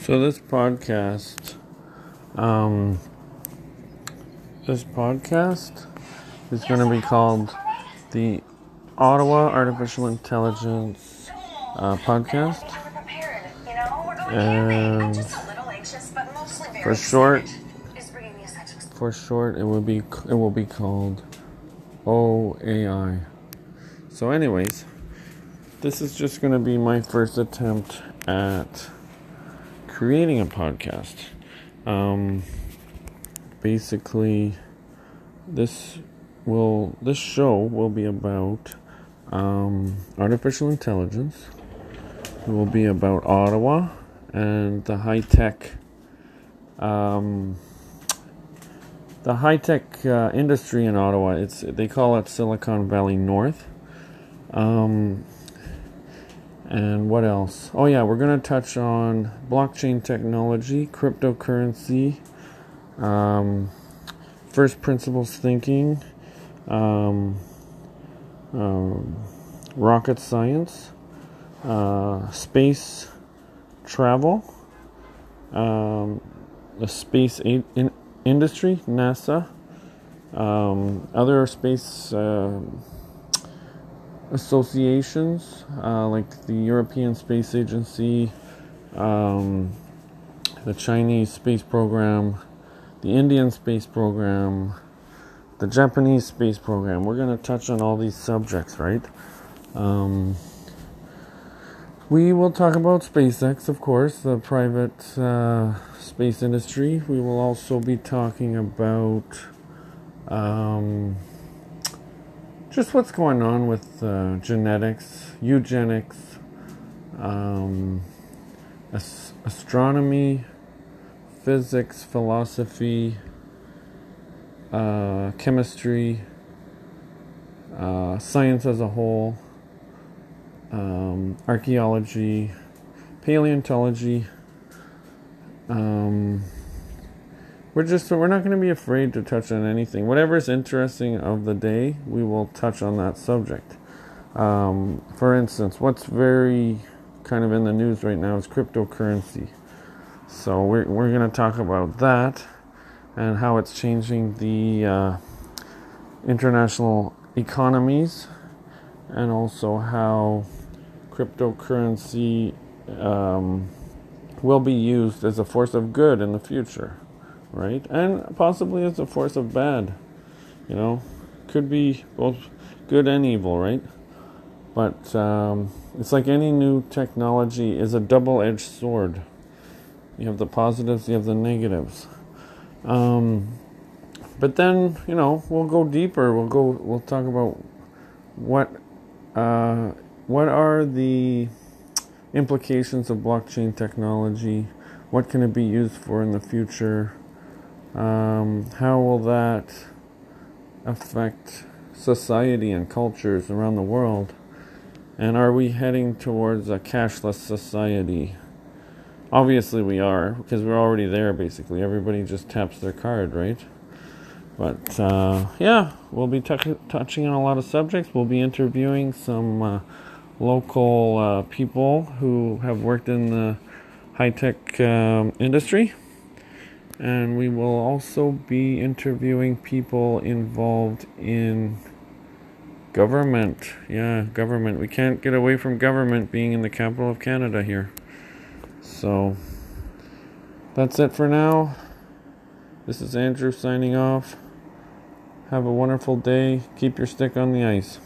So this podcast, um, this podcast is going to be called the Ottawa Artificial Intelligence uh, Podcast, and for short, for short, it will be it will be called OAI. So, anyways, this is just going to be my first attempt at creating a podcast. Um, basically, this will this show will be about um, artificial intelligence. It will be about Ottawa and the high tech. Um, the high tech uh, industry in Ottawa. It's they call it Silicon Valley North. Um, and what else? Oh, yeah, we're going to touch on blockchain technology, cryptocurrency, um, first principles thinking, um, um, rocket science, uh, space travel, um, the space in- industry, NASA, um, other space. Uh, associations uh, like the European Space Agency, um, the Chinese Space Program, the Indian Space Program, the Japanese Space Program. We're going to touch on all these subjects, right? Um, we will talk about SpaceX, of course, the private uh, space industry. We will also be talking about. Um, just what's going on with uh, genetics, eugenics, um, ast- astronomy, physics, philosophy, uh, chemistry, uh, science as a whole, um, archaeology, paleontology. Um, we're just we're not going to be afraid to touch on anything. Whatever is interesting of the day we will touch on that subject. Um, for instance what's very kind of in the news right now is cryptocurrency. So we're, we're going to talk about that and how it's changing the uh, international economies and also how cryptocurrency um, will be used as a force of good in the future right? And possibly as a force of bad. You know, could be both good and evil, right? But um, it's like any new technology is a double-edged sword. You have the positives, you have the negatives. Um, but then you know we'll go deeper. We'll go. We'll talk about what uh, what are the implications of blockchain technology. What can it be used for in the future? Um, how will that affect society and cultures around the world? And are we heading towards a cashless society? Obviously, we are, because we're already there basically. Everybody just taps their card, right? But uh, yeah, we'll be t- touching on a lot of subjects. We'll be interviewing some uh, local uh, people who have worked in the high tech um, industry and we will also be interviewing people involved in government. Yeah, government. We can't get away from government being in the capital of Canada here. So that's it for now. This is Andrew signing off. Have a wonderful day. Keep your stick on the ice.